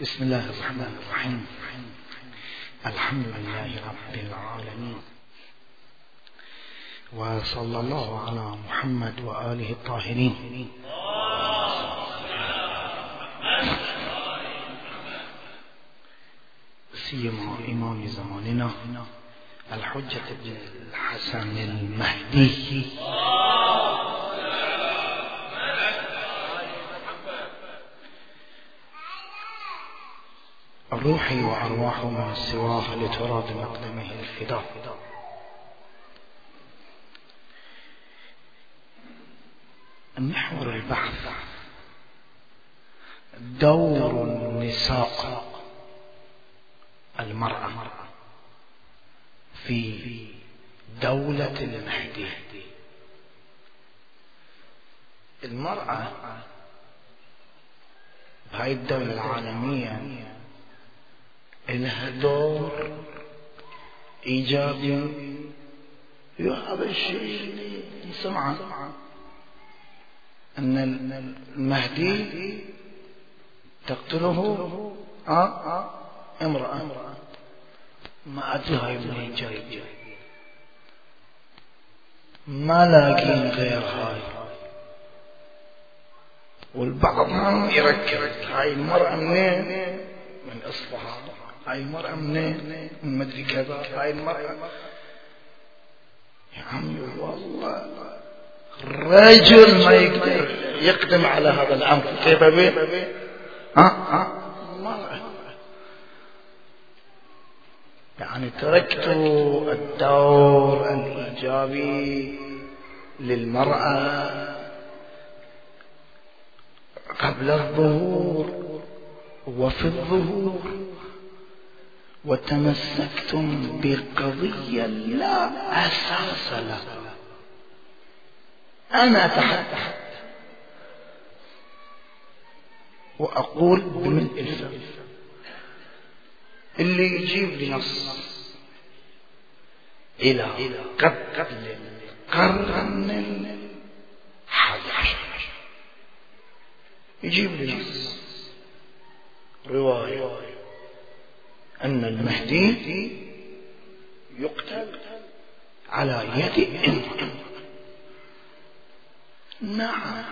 بسم الله الرحمن الرحيم. الحمد لله رب العالمين. وصلى الله على محمد وآله الطاهرين. سيما إمام زماننا الحجة بن الحسن المهدي. روحي وأرواح من سواه لتراد مقدمه الفداء محور البحث دور النساء المرأة في دولة المهدي المرأة بهاي الدولة العالمية لها دور إيجابي هذا الشيء نسمعه أن المهدي تقتله آه امرأة. ما أدري هاي منين جاي. ما لاقين غير هاي. والبعض يركب. هاي المرأة منين؟ من إصبعها. هاي المرأة منين من مدري كذا هاي المرأة يا عمي والله رجل ما يقدر يقدم على هذا الأمر. كيف أبي؟ ها ها. يعني تركت الدور الإيجابي للمرأة قبل الظهور وفي الظهور. وتمسكتم بقضية لا أساس لها أنا أتحدث وأقول بملء الفم اللي يجيب لي نص إلى قبل القرن الحادي عشر يجيب لي نص. رواية. أن المهدي يقتل على يد امرأة نعم.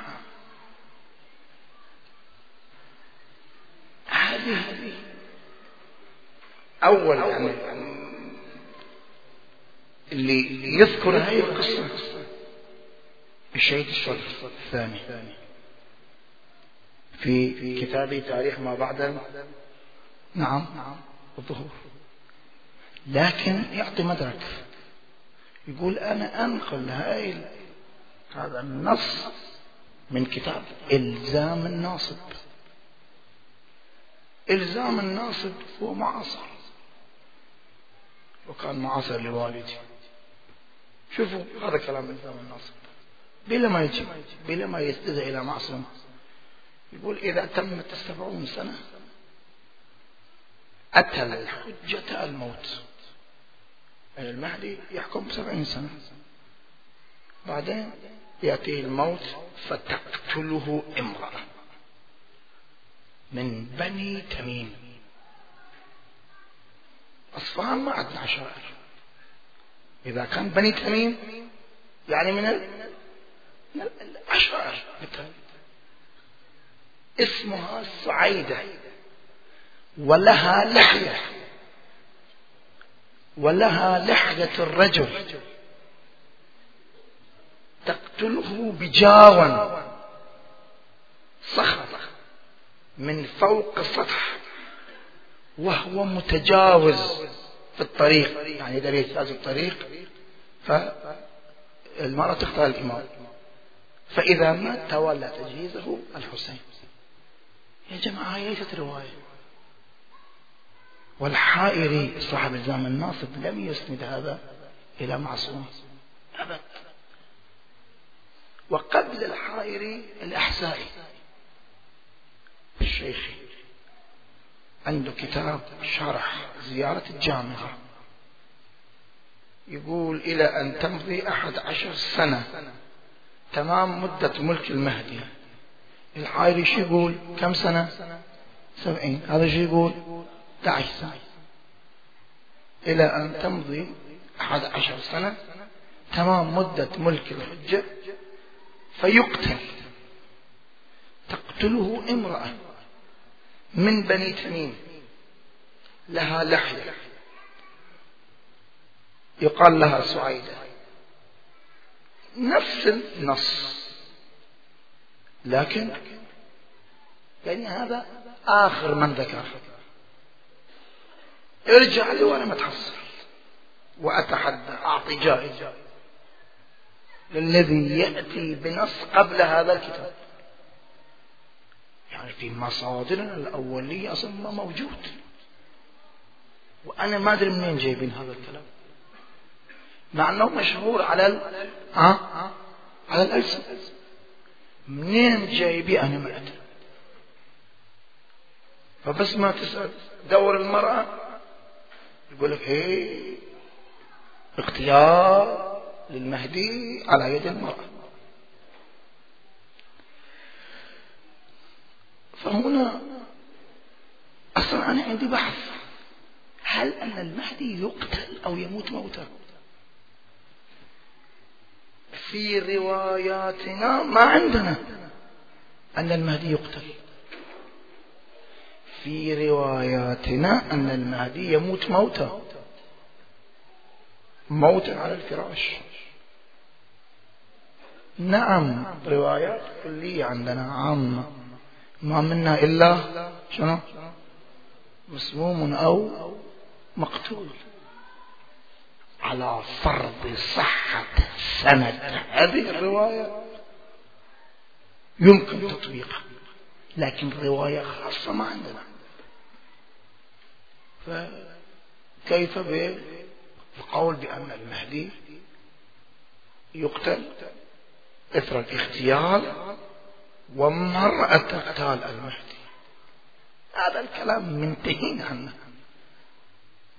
هذه أول يعني اللي يذكر هذه القصة. الشهيد الشرف الثاني. في كتاب تاريخ ما بعد نعم. الظهور. لكن يعطي مدرك. يقول أنا أنقل هاي هذا النص من كتاب إلزام الناصب. إلزام الناصب هو معاصر. وكان معاصر لوالدي. شوفوا هذا كلام إلزام الناصب. بلا ما يجي بلا ما يستدعي إلى معصم يقول إذا تمت السبعون سنة أتى الحجة الموت. المهدي يحكم بسبعين سنة. بعدين يأتيه الموت فتقتله امرأة من بني تميم. أصفهان ما عندنا عشائر. إذا كان بني تميم يعني من العشائر. اسمها سعيدة. ولها لحية ولها لحية الرجل تقتله بجاوا صخرة من فوق السطح وهو متجاوز في الطريق. يعني إذا يجتاز الطريق فالمرأة تختار الإمام. فإذا مات تولى تجهيزه الحسين. يا جماعة ليست رواية. والحائري صاحب الزام الناصب لم يسند هذا إلى معصوم. أبدا وقبل الحائري الأحسائي الشيخي عنده كتاب شرح زيارة الجامعة. يقول إلى أن تمضي أحد عشر سنة. تمام مدة ملك المهدي. الحائري شو يقول؟ كم سنة؟ سبعين. هذا شو يقول؟ 11 سنة إلى أن تمضي أحد عشر سنة تمام مدة ملك الحجة فيقتل. تقتله امرأة من بني تميم لها لحية. يقال لها سعيدة. نفس النص. لكن يعني هذا آخر من ذكر. ارجع لي وأنا ما تحصل وأتحدى أعطي جائزة للذي يأتي بنص قبل هذا الكتاب. يعني في مصادرنا الأولية أصلا ما موجود. وأنا ما أدري منين جايبين هذا الكلام. مع أنه مشهور على ال... ها؟ على الألسن. منين جايبي أنا ما أدري. فبس ما تسأل دور المرأة. يقول لك إيه؟ اختيار للمهدي على يد المرأة. فهنا أصلا أنا عندي بحث. هل أن المهدي يقتل أو يموت موتا؟ في رواياتنا ما عندنا أن المهدي يقتل. في رواياتنا أن المهدي يموت موتا. موتا على الفراش. نعم روايات كلية عندنا عامة. ما منا إلا شنو؟ مسموم أو مقتول. على فرض صحة سند هذه الرواية يمكن تطبيقها. لكن رواية خاصة ما عندنا. فكيف بالقول بأن المهدي يقتل؟ إثر الاغتيال ومرأة تغتال المهدي. هذا الكلام منتهين عنه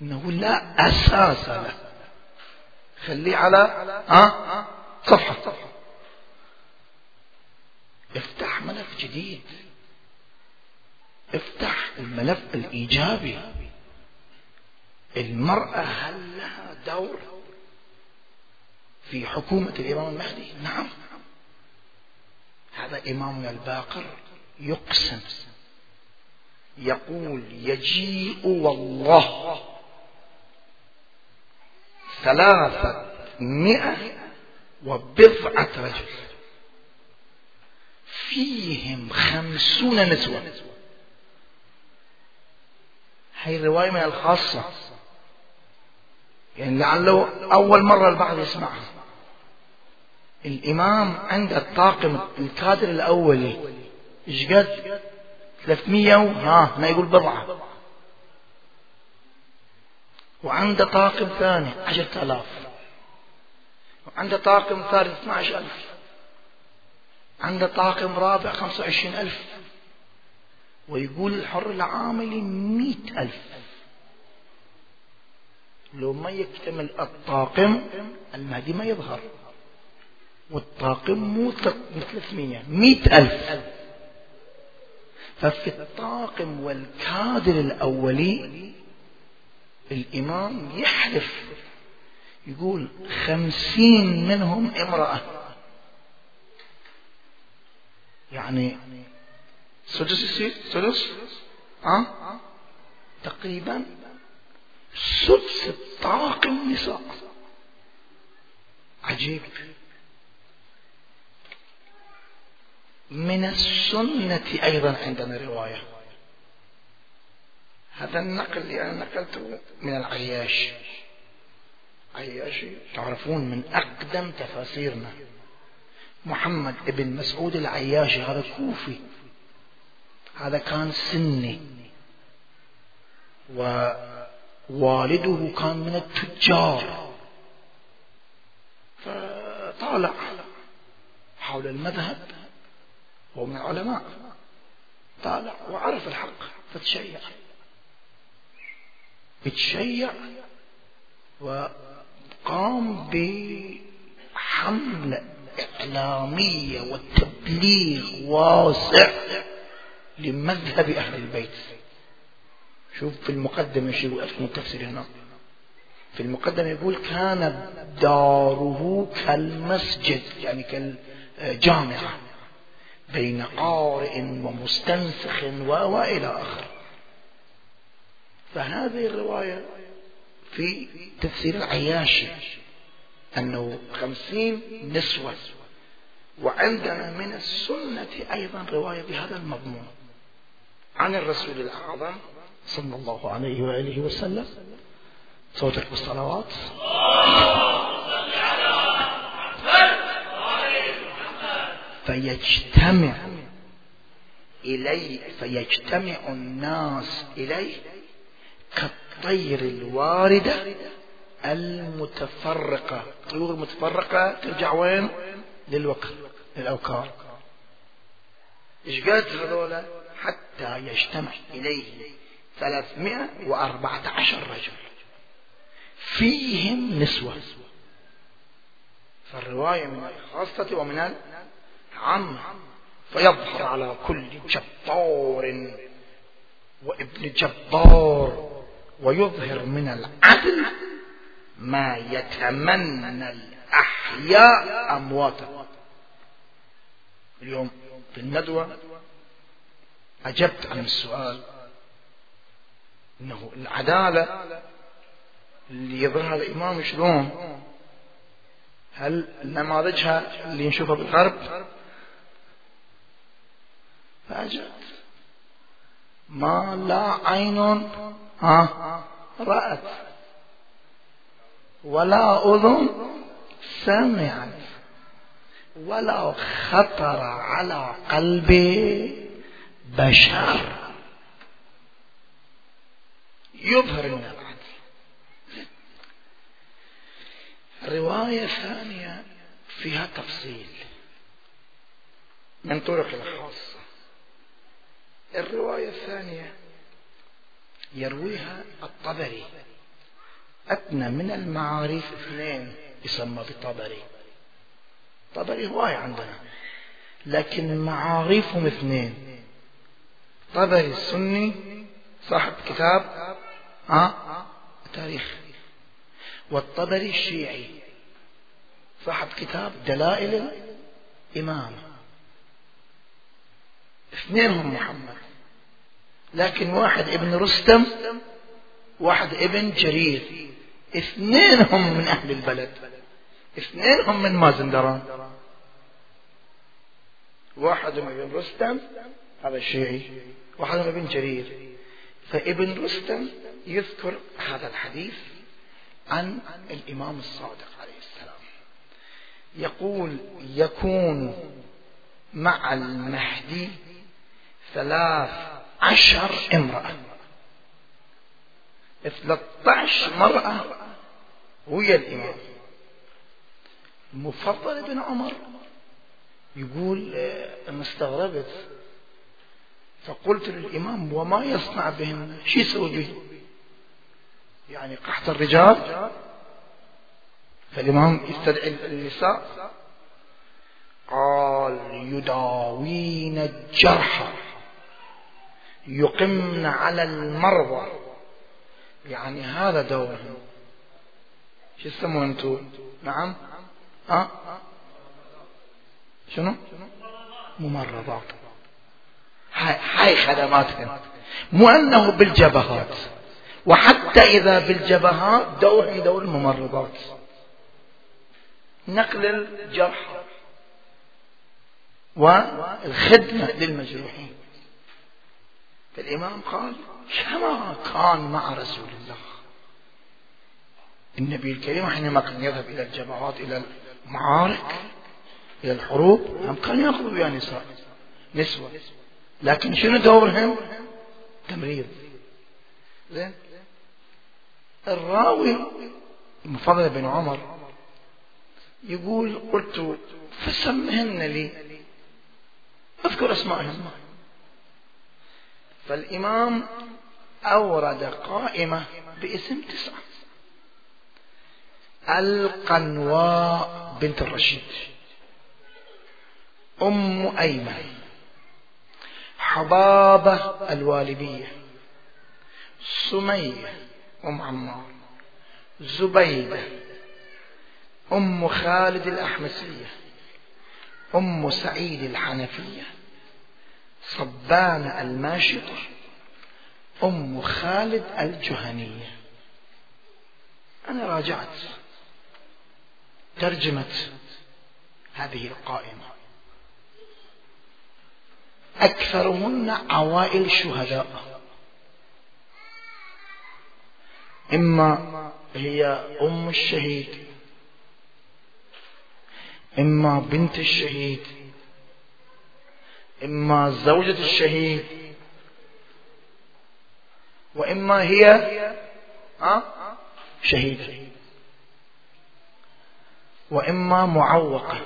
إنه لا أساس له. خليه على ها؟ صفحة. افتح ملف جديد. افتح الملف الإيجابي. المرأة هل لها دور في حكومة الإمام المهدي؟ نعم. هذا إمامنا الباقر يقسم. يقول يجيء والله ثلاثة مئة وبضعة رجل. فيهم خمسون نسوة. هاي الرواية من الخاصة. يعني لعله أول مرة البعض يسمعها. الإمام عنده الطاقم الكادر الأولي إيش قد؟ 300 ها هنا يقول بضعة. وعنده طاقم ثاني عشرة آلاف. وعنده طاقم ثالث 12 ألف. عنده طاقم رابع 25 ألف. ويقول الحر العاملي مئة ألف. لو ما يكتمل الطاقم المهدي ما يظهر. والطاقم مو 300 مئة ألف. ففي الطاقم والكادر الأولي الإمام يحلف. يقول خمسين منهم امرأة. يعني سدس يصير سدس؟ ها؟ تقريبا سدس الطاقم نساء عجيب. من السنة أيضا عندنا رواية. هذا النقل اللي أنا نقلته من العياش. عياشي تعرفون من أقدم تفاسيرنا. محمد ابن مسعود العياشي هذا كوفي. هذا كان سني. ووالده كان من التجار. فطالع حول المذهب هو من العلماء. طالع وعرف الحق فتشيع. بتشيع وقام بحملة إعلامية وتبليغ واسع. لمذهب أهل البيت. شوف في المقدمة شو يقول التفسير هنا. في المقدمة يقول كان داره كالمسجد يعني كالجامعة بين قارئ ومستنسخ وإلى آخر. فهذه الرواية في تفسير العياشي أنه خمسين نسوة وعندنا من السنة أيضا رواية بهذا المضمون. عن الرسول الأعظم صلى الله عليه وآله وسلم. صوتك بالصلوات. فيجتمع إليه فيجتمع الناس إليه كالطير الواردة المتفرقة. طيور متفرقة ترجع وين؟ للوكر للأوكار. إيش قد هذولا؟ حتى يجتمع إليه ثلاثمائة وأربعة عشر رجل. فيهم نسوة. فالرواية من الخاصة ومن العامة. فيظهر على كل جبار وابن جبار ويظهر من العدل ما يتمنى الأحياء أمواتا. اليوم في الندوة أجبت عن السؤال أنه العدالة اللي يظهرها الإمام شلون؟ هل نماذجها اللي نشوفها بالغرب؟ فأجبت. ما لا عين ها رأت ولا أذن سمعت ولا خطر على قلب بشر. يظهر العدل رواية ثانية فيها تفصيل من طرق الخاصة. الرواية الثانية يرويها الطبري. أدنى من المعارف اثنين يسمى بالطبري طبري هواية عندنا لكن معارفهم اثنين. طبري السني صاحب كتاب ها تاريخ والطبري الشيعي صاحب كتاب دلائل الإمام. اثنينهم محمد. لكن واحد ابن رستم واحد ابن جرير. اثنينهم من أهل البلد. اثنينهم من مازندران. واحد ابن رستم هذا الشيعي من ابن جرير. فابن رستم يذكر هذا الحديث عن الإمام الصادق عليه السلام. يقول يكون مع المهدي ثلاث عشر امرأة. ثلاثة مرأة ويا الإمام. مفضل بن عمر يقول أنا استغربت فقلت للإمام وما يصنع بهن شو يسوي به؟ يعني قحط الرجال. فالإمام يستدعي النساء. قال يداوين الجرحى يقمن على المرضى. يعني هذا دورهم. شو تسمون أنتم نعم. ها؟ أه؟ شنو؟ ممرضات. هاي, خدماتهم مو أنه بالجبهات. وحتى إذا بالجبهات دورهم دور الممرضات. نقل الجرح والخدمة للمجروحين. فالإمام قال كما كان مع رسول الله. النبي الكريم حينما كان يذهب إلى الجبهات إلى المعارك إلى الحروب هم كانوا يأخذوا بها نساء نسوة. لكن شنو دورهم؟ تمريض. زين؟ الراوي المفضل بن عمر يقول قلت فسمهن لي. أذكر اسمائهن فالإمام أورد قائمة باسم تسعة. القنواء بنت الرشيد. أم أيمن. حبابة الوالدية سمية أم عمار زبيدة أم خالد الأحمسية أم سعيد الحنفية صبان الماشطة أم خالد الجهنية. أنا راجعت ترجمة هذه القائمة. أكثرهن عوائل الشهداء إما هي أم الشهيد إما بنت الشهيد إما زوجة الشهيد وإما هي شهيدة وإما معوقة.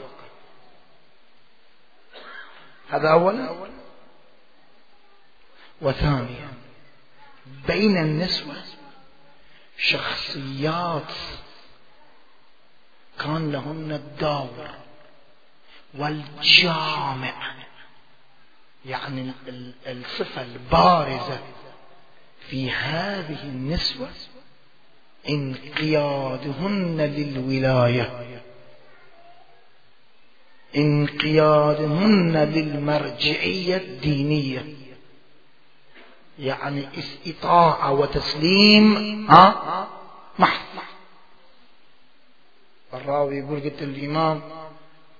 هذا أولا وثانيا بين النسوة شخصيات كان لهن الدور والجامع يعني الصفة البارزة في هذه النسوة انقيادهن للولاية انقيادهن للمرجعية الدينية. يعني إطاعة وتسليم ها؟ محض. الراوي يقول قلت الإمام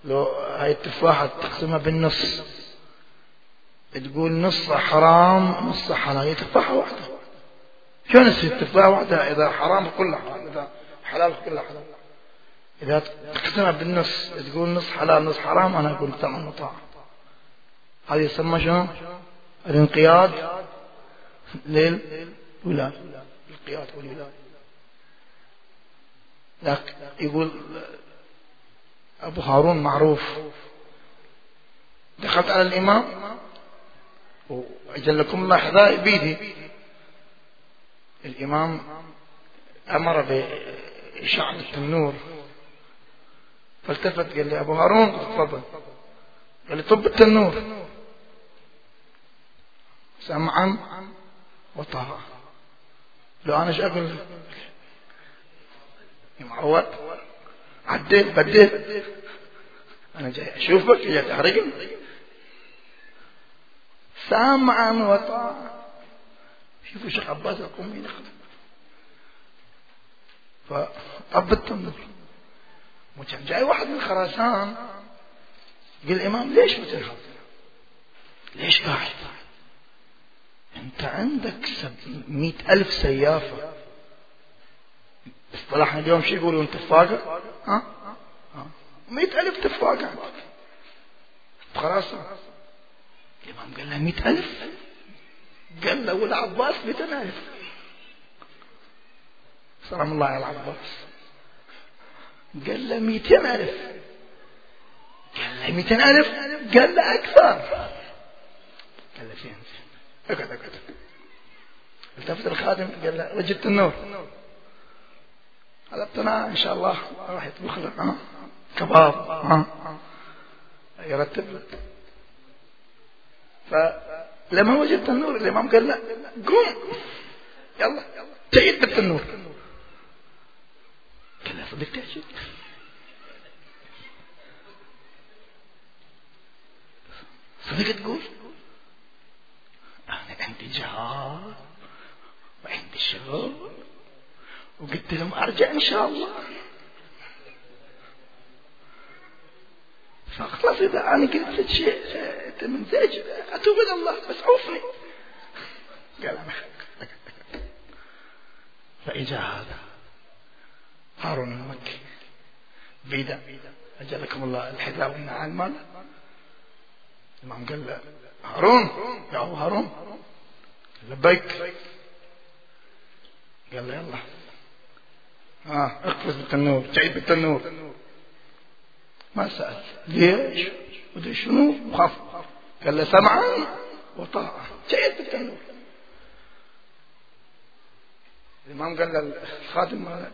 لو هاي التفاحة تقسمها بالنص. تقول نص حرام نص حلال. هي تفاحة واحدة. شلون تصير تفاحة واحدة إذا حرام كلها حرام إذا حلال كلها حلال؟ إذا تقسمها بالنص تقول نص حلال نص حرام أنا أقول سمع وطاعة هذا يسمى شنو؟ الانقياد. للولاية القياد والولاية لكن يقول أبو هارون معروف. دخلت على الإمام وأجل لكم حذاء بيدي. الإمام أمر بإشعة التنور. فالتفت قال لي أبو هارون تفضل. قال لي طب التنور. سمعا. وطاعة لو أنا إيش أقول معود عديت بديت أنا جاي أشوفك جاي تحرقني. سامعا وطاعة شوفوا شيخ عباس القومي يخدم فطب التنور وكان جاي واحد من خراسان. قال الإمام ليش بتنهض ليش قاعد؟ أنت عندك مئة ألف سيافة اصطلحنا اليوم شو يقولون؟ تفاقة ها؟ مئة ألف تفاقة خراسان الإمام قال له مئة ألف؟ قال له والعباس مئة ألف. سلام الله على العباس. قال له مئتين ألف. قال له مئتين ألف؟ قال له أكثر. قال له فين؟ اقعد اقعد التفت الخادم قال له وجدت النور. طلبتنا إن شاء الله راح يطبخ له كباب. ها؟ يرتب له فلما وجدت النور الإمام قال له قوم. يلا تعيد بالتنور قال له صدق تحكي صدق تقول؟ أنا عندي جهاد وعندي شغل وقلت لهم أرجع إن شاء الله. فخلاص إذا أنا قلت شيء أنت من زيج أتوب إلى الله بس عوفني. قال أنا فإجا هذا. هارون المكي. بيدا. أجلكم الله الحذاء والنعال. ماله الإمام قال له هارون؟ يا أبو هارون. لبيك. قال يلا. ها اقفز بالتنور تعيد بالتنور. ما سأل. ليش؟ ودري شنو؟ وخاف. قال له سمعا وطاعة. تعيد بالتنور. الإمام قال للخادم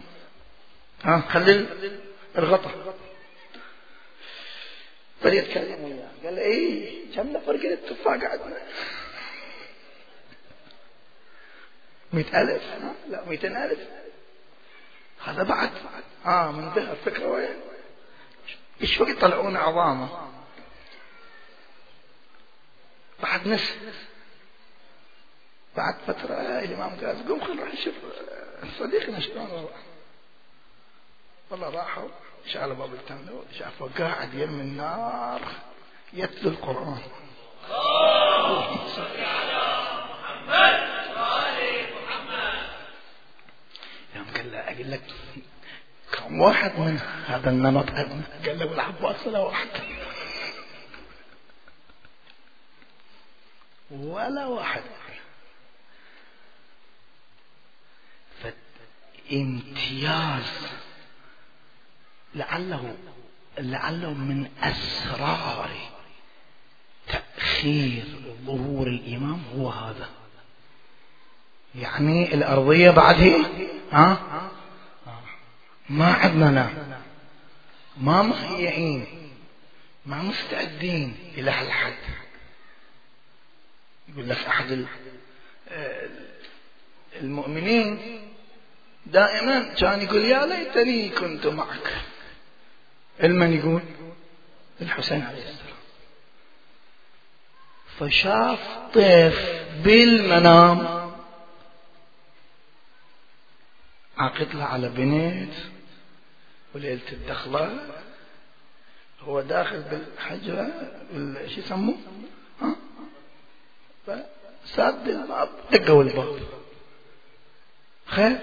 ها خلي الغطا. بدي يتكلم وياه. قال له إيه كم نفر قال التفاح قعدنا مئة ألف؟ لا مئتين ألف. هذا بعد. آه من ذهب. فكرة وين؟ إيش وقت يطلعون عظامة؟ بعد نصف بعد فترة الإمام قال قوم خلينا نروح نشوف صديقنا شلون والله راحوا. شالوا باب التنور شافوا قاعد يم النار يتلو القرآن. يوم قال له أقول لك كم واحد من هذا النمط؟ عندنا قال له والعباس ولا واحد ولا واحد. فامتياز لعله لعله من أسرار تأخير ظهور الإمام هو هذا. يعني الأرضية بعد هي ها؟ ما عندنا ما مهيئين ما مستعدين إلى هالحد. يقول لك أحد المؤمنين دائما كان يقول يا ليتني كنت معك. المن يقول الحسين عليه السلام. فشاف طيف بالمنام. عقد له على بنت وليلة الدخلة. هو داخل بالحجرة شو يسموه؟ ها؟ فساد الباب دقوا الباب. خير؟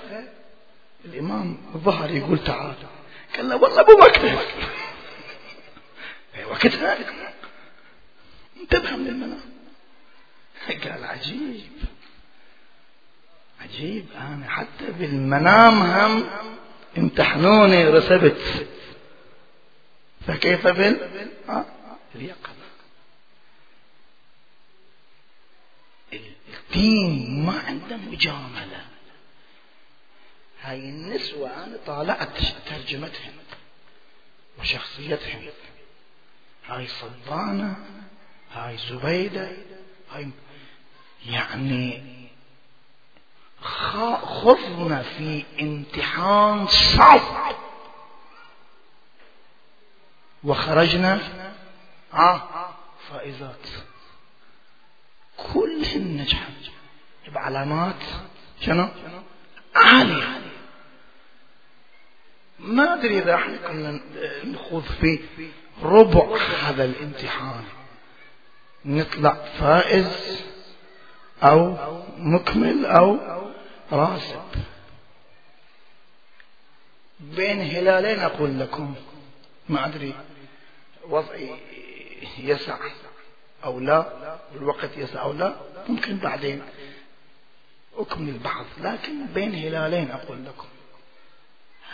الإمام ظهر يقول تعال. قال له والله أبو بكر. وقتها انتبه من المنام قال عجيب. عجيب. أنا حتى بالمنام هم امتحنوني رسبت. فكيف بال؟ آه. اليقظة. الدين ما عنده مجاملة. هاي النسوة أنا طالعت ترجمتهم وشخصيتهم. هاي صبانة هاي زبيدة هاي يعني خضنا في امتحان صعب. وخرجنا آه فائزات. كلهن نجحت. بعلامات شنو؟ عالية. ما أدري إذا إحنا كنا نخوض في ربع هذا الامتحان. نطلع فائز أو مكمل أو راسب. بين هلالين أقول لكم ما أدري وضعي يسع أو لا الوقت يسع أو لا ممكن بعدين أكمل بعض لكن بين هلالين أقول لكم.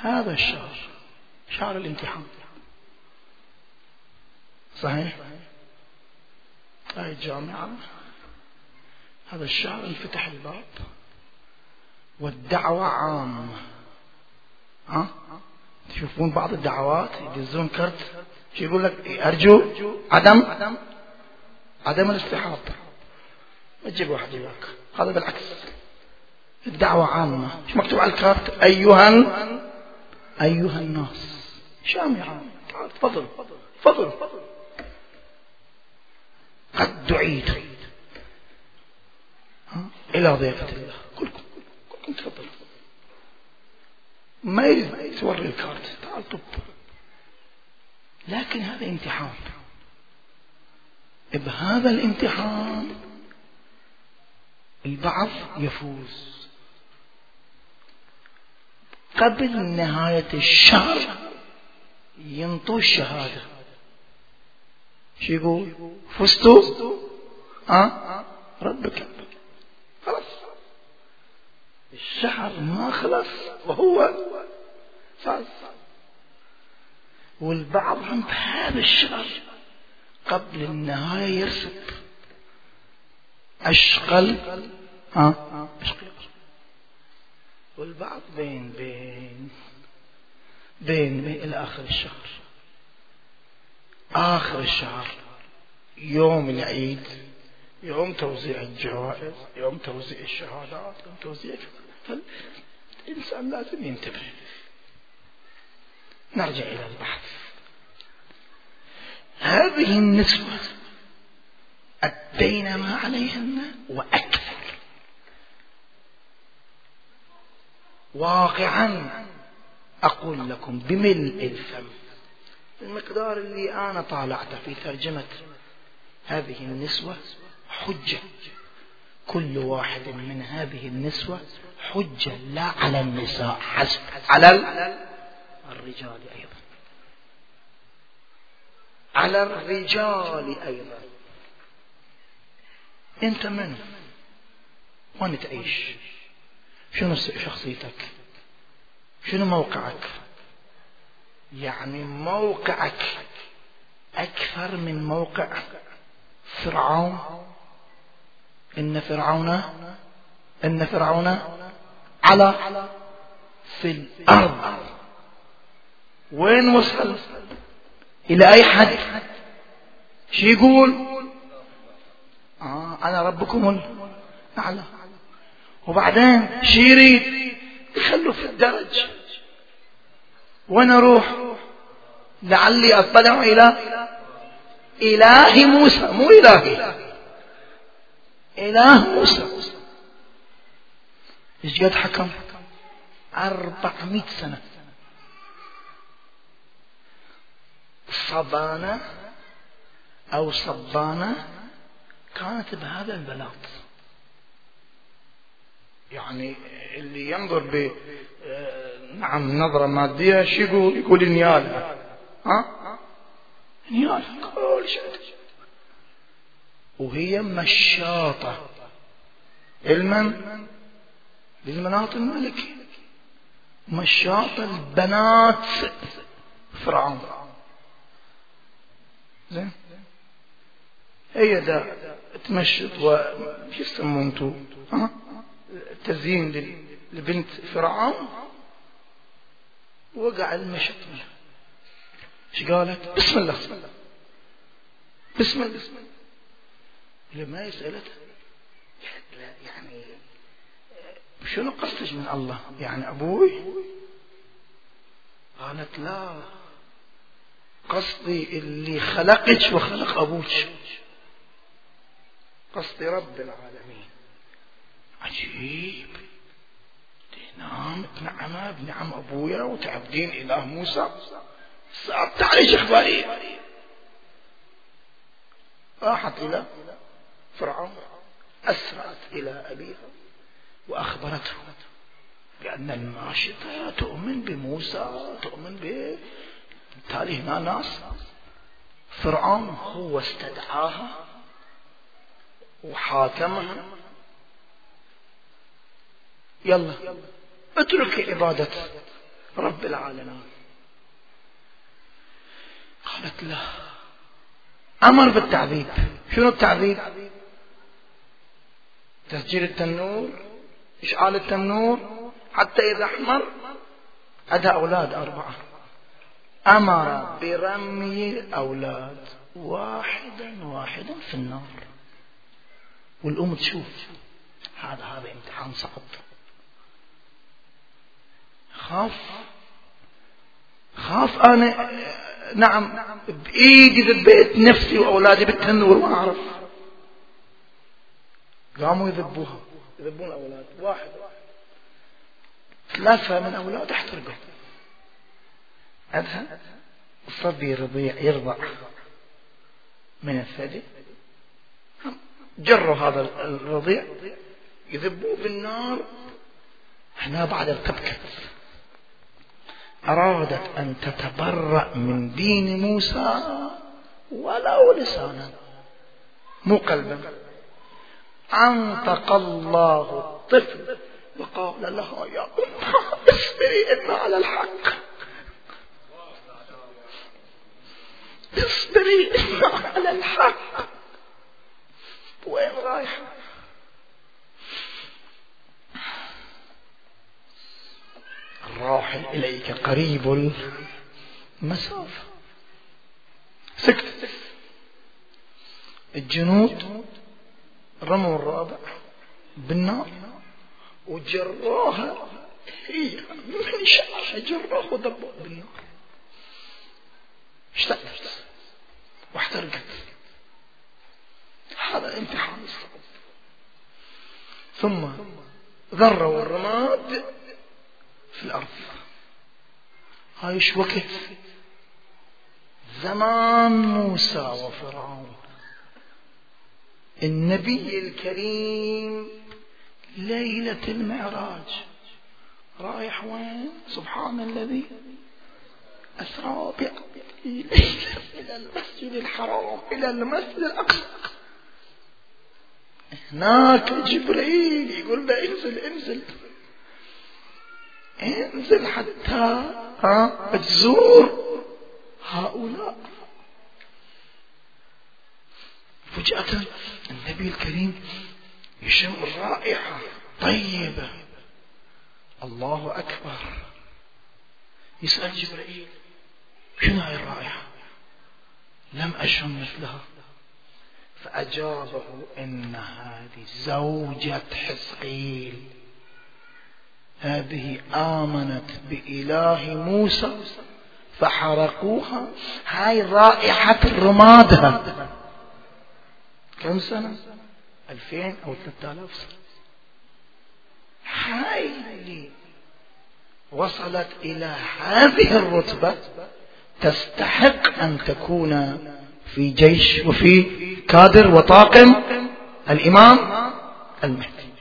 هذا الشهر شهر الامتحان. صحيح؟ هاي الجامعة هذا الشهر انفتح الباب. والدعوة عامة. ها؟ تشوفون بعض الدعوات يدزون كرت. شو يقول لك؟ أرجو عدم عدم الاستحاضة. ما تجيب واحد يباك. هذا بالعكس. الدعوة عامة. شو مكتوب على الكارت أيها أيها الناس. شامعة. تفضل. تفضل. قد دعيت. إلى ضيافة الله. كلكم كلكم تفضل. ما يريد توري الكارت. تعال طب. لكن هذا امتحان. بهذا الامتحان البعض يفوز. قبل نهاية الشهر ينطوا الشهادة. شو يقول؟ فزتوا أه؟ ربك. خلاص. الشهر ما خلص وهو فاز. والبعض هم بهذا الشهر قبل النهاية يرسب. أشقل ها أشقل والبعض بين بين بين, إلى آخر الشهر. آخر الشهر يوم العيد يوم توزيع الجوائز يوم توزيع الشهادات يوم توزيع فالإنسان لازم ينتبه. نرجع إلى البحث. هذه النسوة أدينا ما عليهن وأكثر واقعا أقول لكم بملء الفم المقدار اللي أنا طالعته في ترجمة هذه النسوة حجة. كل واحد من هذه النسوة حجة لا على النساء حسب. على الرجال أيضا. على الرجال أيضا. أنت من؟ وين تعيش شنو شخصيتك؟ شنو موقعك؟ يعني موقعك أكثر من موقع فرعون؟ إن فرعون إن فرعون على في الأرض. وين وصل؟ إلى أي حد؟ شو يقول؟ آه أنا ربكم الأعلى وبعدين شو يريد يخلوا في الدرج. وين أروح لعلي أطلع إلى إله موسى. مو إلهي. إله موسى. إيش قد حكم؟ أربعمائة سنة. صبانة أو صبانة كانت بهذا البلاط. يعني اللي ينظر ب نعم نظرة مادية شو يقول يقول نيالها ها؟ نيالها كل شيء. وهي مشاطة. علما بالمناط الملكي مشاطة البنات فرعون. زين؟ هي دا تمشط و شو يسمون ها؟ تزيين لبنت فرعون وقع المشط إيش قالت؟ بسم الله. بسم الله. بسم الله بسم الله لما يسألته يعني شنو قصدك من الله؟ يعني أبوي؟ قالت لا قصدي اللي خلقك وخلق أبوك. قصدي رب العالمين. عجيب. نعم نعم بنعم أبويا وتعبدين إله موسى. صعبت عليك إخبارية راحت إلى فرعون أسرعت إلى أبيها وأخبرته بأن الماشطة تؤمن بموسى تؤمن ب بالتالي هنا ناس. فرعون هو استدعاها وحاكمها. يلا اترك عبادة رب العالمين. قالت لا. أمر بالتعذيب. شنو التعذيب؟ تسجيل التنور إشعال التنور حتى إذا أحمر أدى أولاد أربعة. أمر برمي الأولاد واحدا واحدا في النار. والأم تشوف هذا هذا امتحان صعب. خاف خاف أنا نعم بإيدي ذبيت نفسي وأولادي بالتنور ما أعرف قاموا يذبوها. يذبون الأولاد. واحد. ثلاثة من أولاد احترقوا. أذهب الصبي رضيع يرضع من الثدي. جروا هذا الرضيع. يذبوه بالنار هنا بعد ارتبكت أرادت أن تتبرأ من دين موسى ولو لسانا. مو قلبا. أنطق الله الطفل وقال لها يا أمها اصبري إن على الحق. اصبري إن على الحق. وين رايحة الراحل إليك قريب المسافة. سكت. الجنود رموا الرابع بالنار وجروها هي من شعرها جروها وضربوها بالنار. اشتعلت واحترقت. هذا امتحان الصعب ثم ذروا الرماد في الأرض. هاي إيش وقت. زمان موسى وفرعون. النبي الكريم ليلة المعراج. رايح وين؟ سبحان الذي أسرى إلى المسجد الحرام إلى المسجد الأقصى. هناك جبريل يقول له انزل انزل. أنزل حتى ها؟ تزور هؤلاء. فجأة النبي الكريم يشم الرائحة. طيبة الله أكبر. يسأل جبريل شنو هاي الرائحة؟ لم أشم مثلها. فأجابه إن هذه زوجة حسقيل هذه آمنت بإله موسى فحرقوها. هاي رائحة رمادها كم سنة؟ ألفين أو ثلاثة آلاف سنة. هاي اللي وصلت إلى هذه الرتبة تستحق أن تكون في جيش وفي كادر وطاقم الإمام المهدي.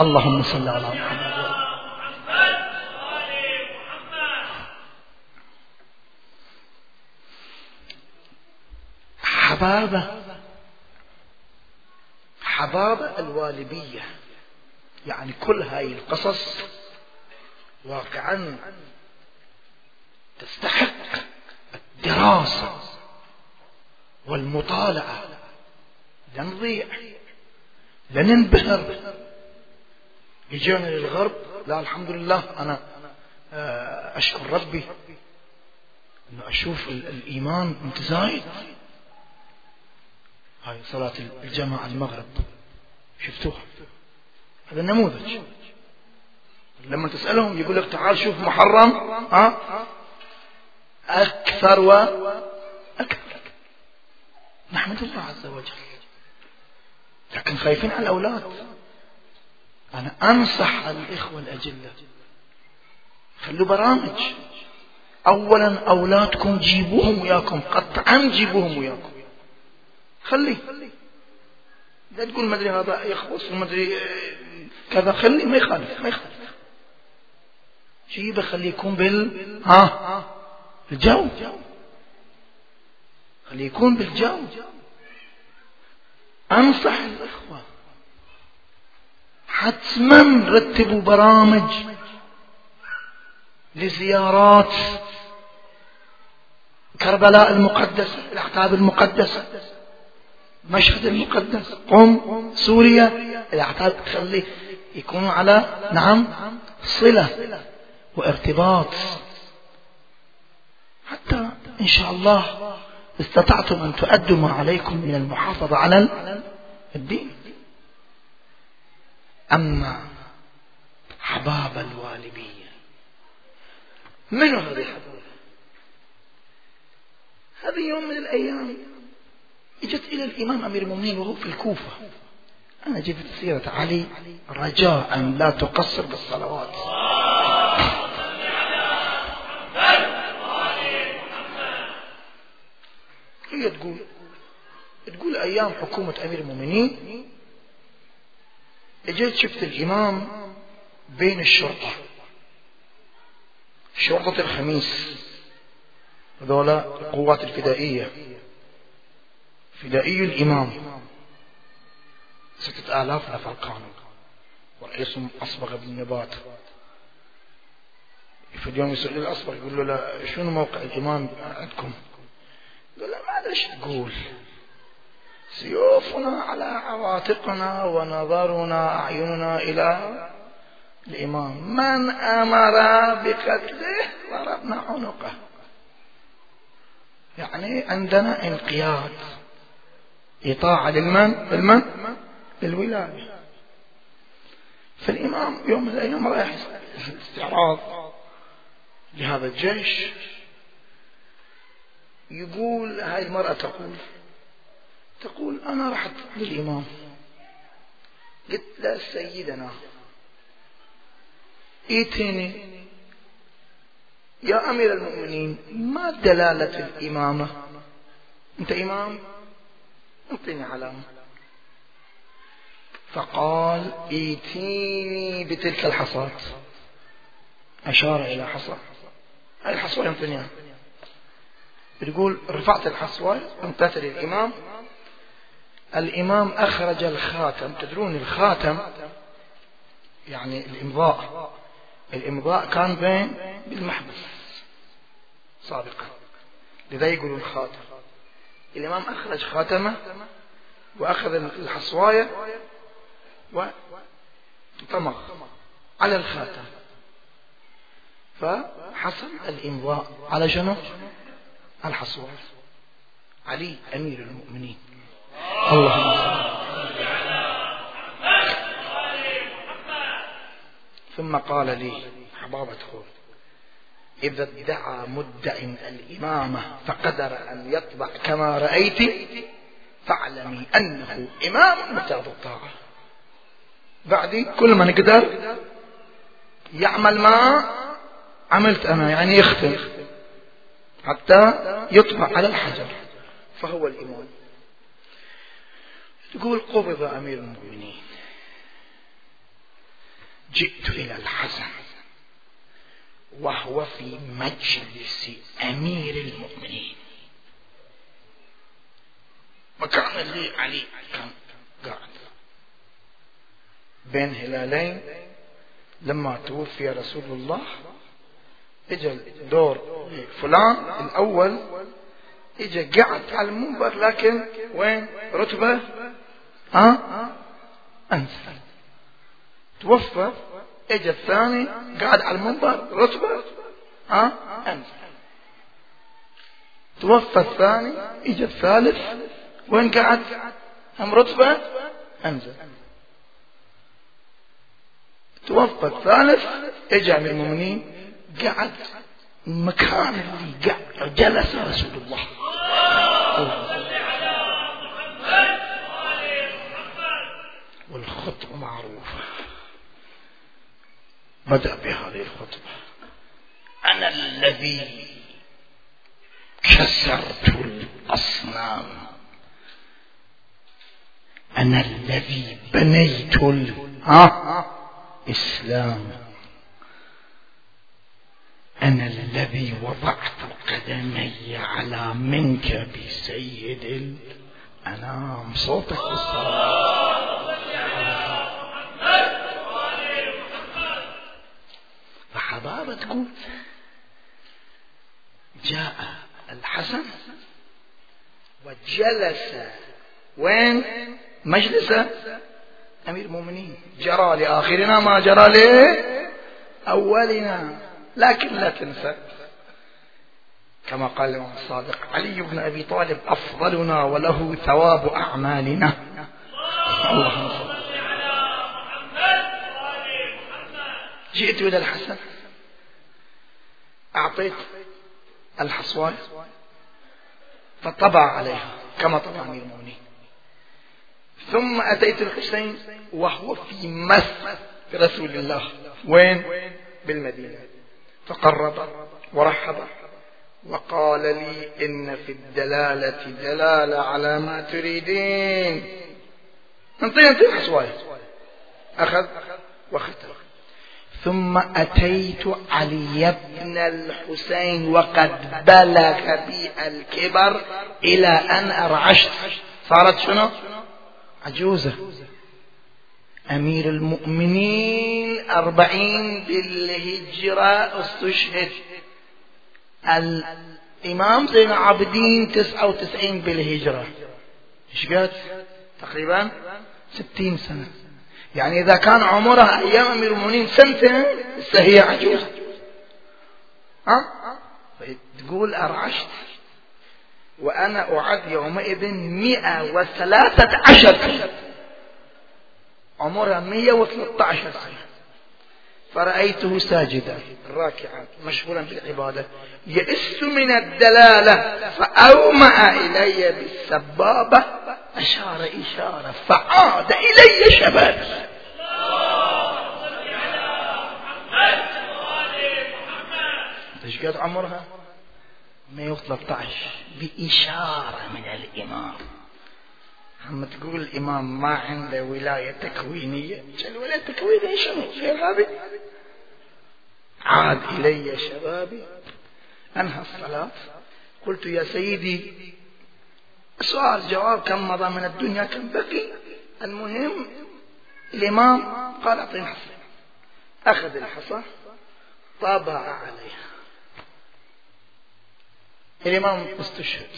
اللهم صل على محمد. حبابة. حبابة الوالبية. يعني كل هاي القصص واقعا تستحق الدراسة والمطالعة. لنضيع لننبهر. يجينا للغرب لا الحمد لله أنا آه، أشكر ربي أنه أشوف الإيمان متزايد. هاي صلاة الجماعة المغرب. شفتوها. هذا النموذج. لما تسألهم يقول لك تعال شوف محرم ها؟ أكثر وأكثر نحمد الله عز وجل. لكن خايفين على الأولاد. أنا أنصح الإخوة الأجلة. خلوا برامج. أولا أولادكم جيبوهم وياكم. قطعا جيبوهم وياكم. خليه. لا تقول ما أدري هذا يخبص وما أدري كذا خليه ما يخالف ما يخالف. جيبه خليه يكون بال ها؟ الجو خليه يكون بالجو. أنصح الأخوة. حتما رتبوا برامج لزيارات كربلاء المقدسة الأحتاب المقدسة. مشهد المقدس. قم سوريا الأحتاب تخليه يكون على نعم صلة وارتباط. حتى إن شاء الله استطعتم أن تؤدوا ما عليكم من المحافظة على الدين. أما حباب الوالبية من هذه هذه يوم من الأيام. إجت إلى الإمام أمير المؤمنين وهو في الكوفة. أنا جبت سيرة علي رجاء لا تقصر بالصلوات. هي تقول تقول أيام حكومة أمير المؤمنين إجيت شفت الإمام بين الشرطة. شرطة الخميس. هذولا القوات الفدائية. فدائي الإمام. ستة آلاف نفر كانوا. ورئيسهم أصبغ بن نبات. في اليوم يسأل الأصبغ يقول له لا شنو موقع الإمام عندكم؟ قال له معلش تقول سيوفنا على عواتقنا ونظرنا أعيننا إلى الإمام. من أمر بقتله ضربنا عنقه. يعني عندنا انقياد. إطاعة للمن؟ للمن؟ للولاية فالإمام يوم من الأيام رايح استعراض لهذا الجيش. يقول هاي المرأة تقول تقول أنا رحت للإمام. قلت له سيدنا. إيتيني. يا أمير المؤمنين ما دلالة الإمامة؟ أنت إمام؟ أعطيني علامة فقال إيتيني بتلك الحصاة. أشار إلى حصى هاي الحصوة ينطيني يقول رفعت الحصوة انتهت للإمام الإمام. أخرج الخاتم. تدرون الخاتم؟ يعني الإمضاء الإمضاء كان بين بالمحبس سابقا. لذا يقولون الخاتم الإمام أخرج خاتمة وأخذ الحصواية وطمغ على الخاتم. فحصل الإمضاء على شنو؟ الحصواية. علي أمير المؤمنين. اللهم ثم قال لي حبابة خور إذا ادعى مدع الإمامة فقدر أن يطبع كما رأيت فاعلمي أنه إمام متاب الطاعة. بعدي كل ما نقدر يعمل ما عملت أنا يعني يختم حتى يطبع على الحجر فهو الإمام. تقول قبض أمير المؤمنين جئت إلى الحسن. وهو في مجلس أمير المؤمنين. مكان اللي علي كان قاعد. بين هلالين لما توفي رسول الله اجى دور فلان الأول اجى قعد على المنبر لكن وين؟ رتبة؟ ها؟ أنزل. توفى اجى الثاني قاعد على المنبر رتبة ها؟ انزل توفى الثاني اجى الثالث وين قعد هم رتبة؟ انزل توفى الثالث اجى من المؤمنين قعد مكان اللي قعد جلس رسول الله. والخطبة معروفة بدأ بهذه الخطبة. أنا الذي كسرت الأصنام. أنا الذي بنيت الإسلام. أنا الذي وضعت قدمي على منكب سيد الأنام. صوتك بالصلاة فحضارة تقول جاء الحسن وجلس. وين؟ مجلس أمير المؤمنين. جرى لآخرنا ما جرى لأولنا لكن لا تنسى كما قال الإمام الصادق علي بن أبي طالب أفضلنا وله ثواب أعمالنا. اللهم صل جئت إلى الحسن. أعطيت الحصوان فطبع عليها كما طبع أمير المؤمنين. ثم أتيت الحسين وهو في مس رسول الله. وين؟ بالمدينة. فقرب ورحب وقال لي إن في الدلالة دلالة على ما تريدين. انطي انطي الحصواية أخذ وختم. ثم أتيت علي بن الحسين وقد بلغ بي الكبر إلى أن أرعشت. صارت شنو؟ عجوزة. أمير المؤمنين أربعين بالهجرة استشهد. الإمام زين العابدين تسعة وتسعين بالهجرة. إيش قد تقريبا ستين سنة. يعني إذا كان عمرها أيام أمير المؤمنين سنتين هي عجوز ها؟ تقول أرعشت. وأنا أعد يومئذ مئة وثلاثة عشر عمرها مئة وثلاثة عشر سنة. فرأيته ساجدا راكعا مشغولا بالعبادة يئس من الدلالة فأومأ إلي بالسبابة أشار إشارة فعاد إلي شباب. إيش قد عمرها؟ 113 بإشارة من الإمام. عم تقول الإمام ما عنده ولاية تكوينية. الولاية التكوينية؟ شنو غير هذه عاد إلي شبابي. أنهى الصلاة. قلت يا سيدي سؤال جواب كم مضى من الدنيا كم بقي؟ المهم الإمام قال أعطيني حصى أخذ الحصى طابع عليها الإمام استشهد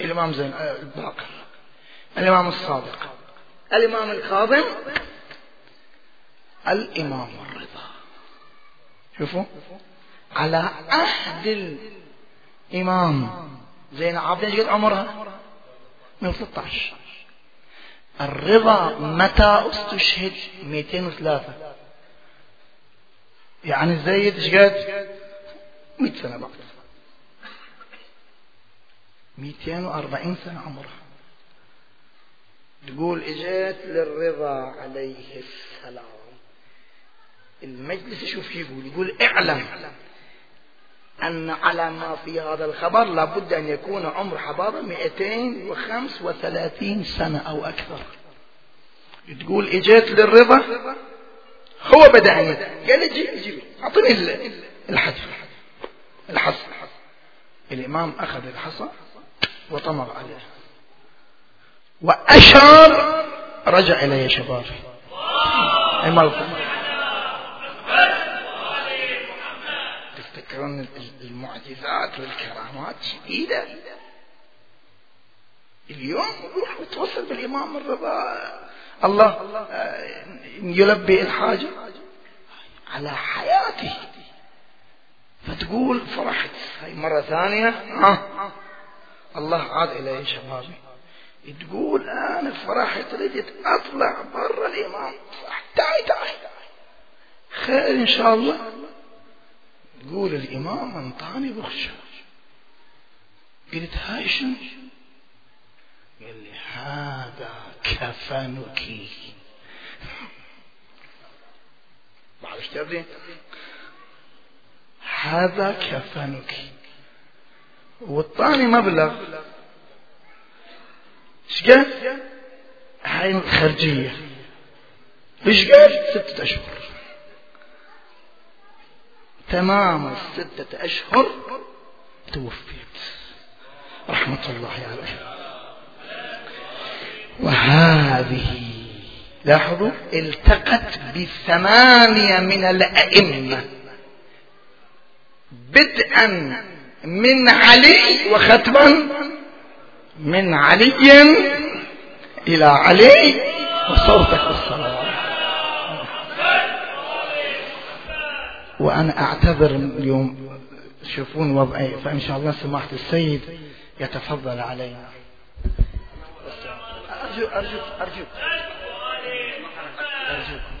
الإمام زين الباقر. الإمام الصادق. الإمام الكاظم الإمام الرضا. شوفوا على عهد الإمام. زين عابدين إيش قد عمرها؟ من 13 الرضا متى استشهد 203 يعني زيد إيش قد؟ 100 سنة بعد. 240 سنة عمرها تقول اجت للرضا عليه السلام. المجلس شوف يقول؟ يقول اعلم. أن على ما في هذا الخبر لابد أن يكون عمر حبابة 235 سنة أو أكثر. تقول إجيت للرضا؟ هو بدأ قال لي جيب جيب أعطني الحجر الحصى الإمام أخذ الحصى وطمر عليه. وأشار رجع إلي شبابي. الملكم تذكرون المعجزات والكرامات شديدة. اليوم نروح نتوصل بالإمام الرضا. الله آه، يلبي الحاجة على حياته. فتقول فرحت هاي مرة ثانية ها الله عاد إلي شبابي. تقول أنا فرحت رجت أطلع برا الإمام. تعي تعي خير إن شاء الله. تقول الإمام أنطاني بخشة قلت هاي شنو؟ قال لي هذا كفنك بعد تبدي هذا كفنك والطاني مبلغ. إيش قال هاي الخرجية إيش قال ستة أشهر. تمام الستة أشهر توفيت. رحمة الله عليه. وهذه لاحظوا التقت بثمانية من الأئمة. بدءا من علي وختما من علي إلى علي وصوتك الصلاة. وأنا أعتذر اليوم. تشوفون وضعي فإن شاء الله سماحة السيد يتفضل علينا. أرجو أرجو. أرجو. أرجو.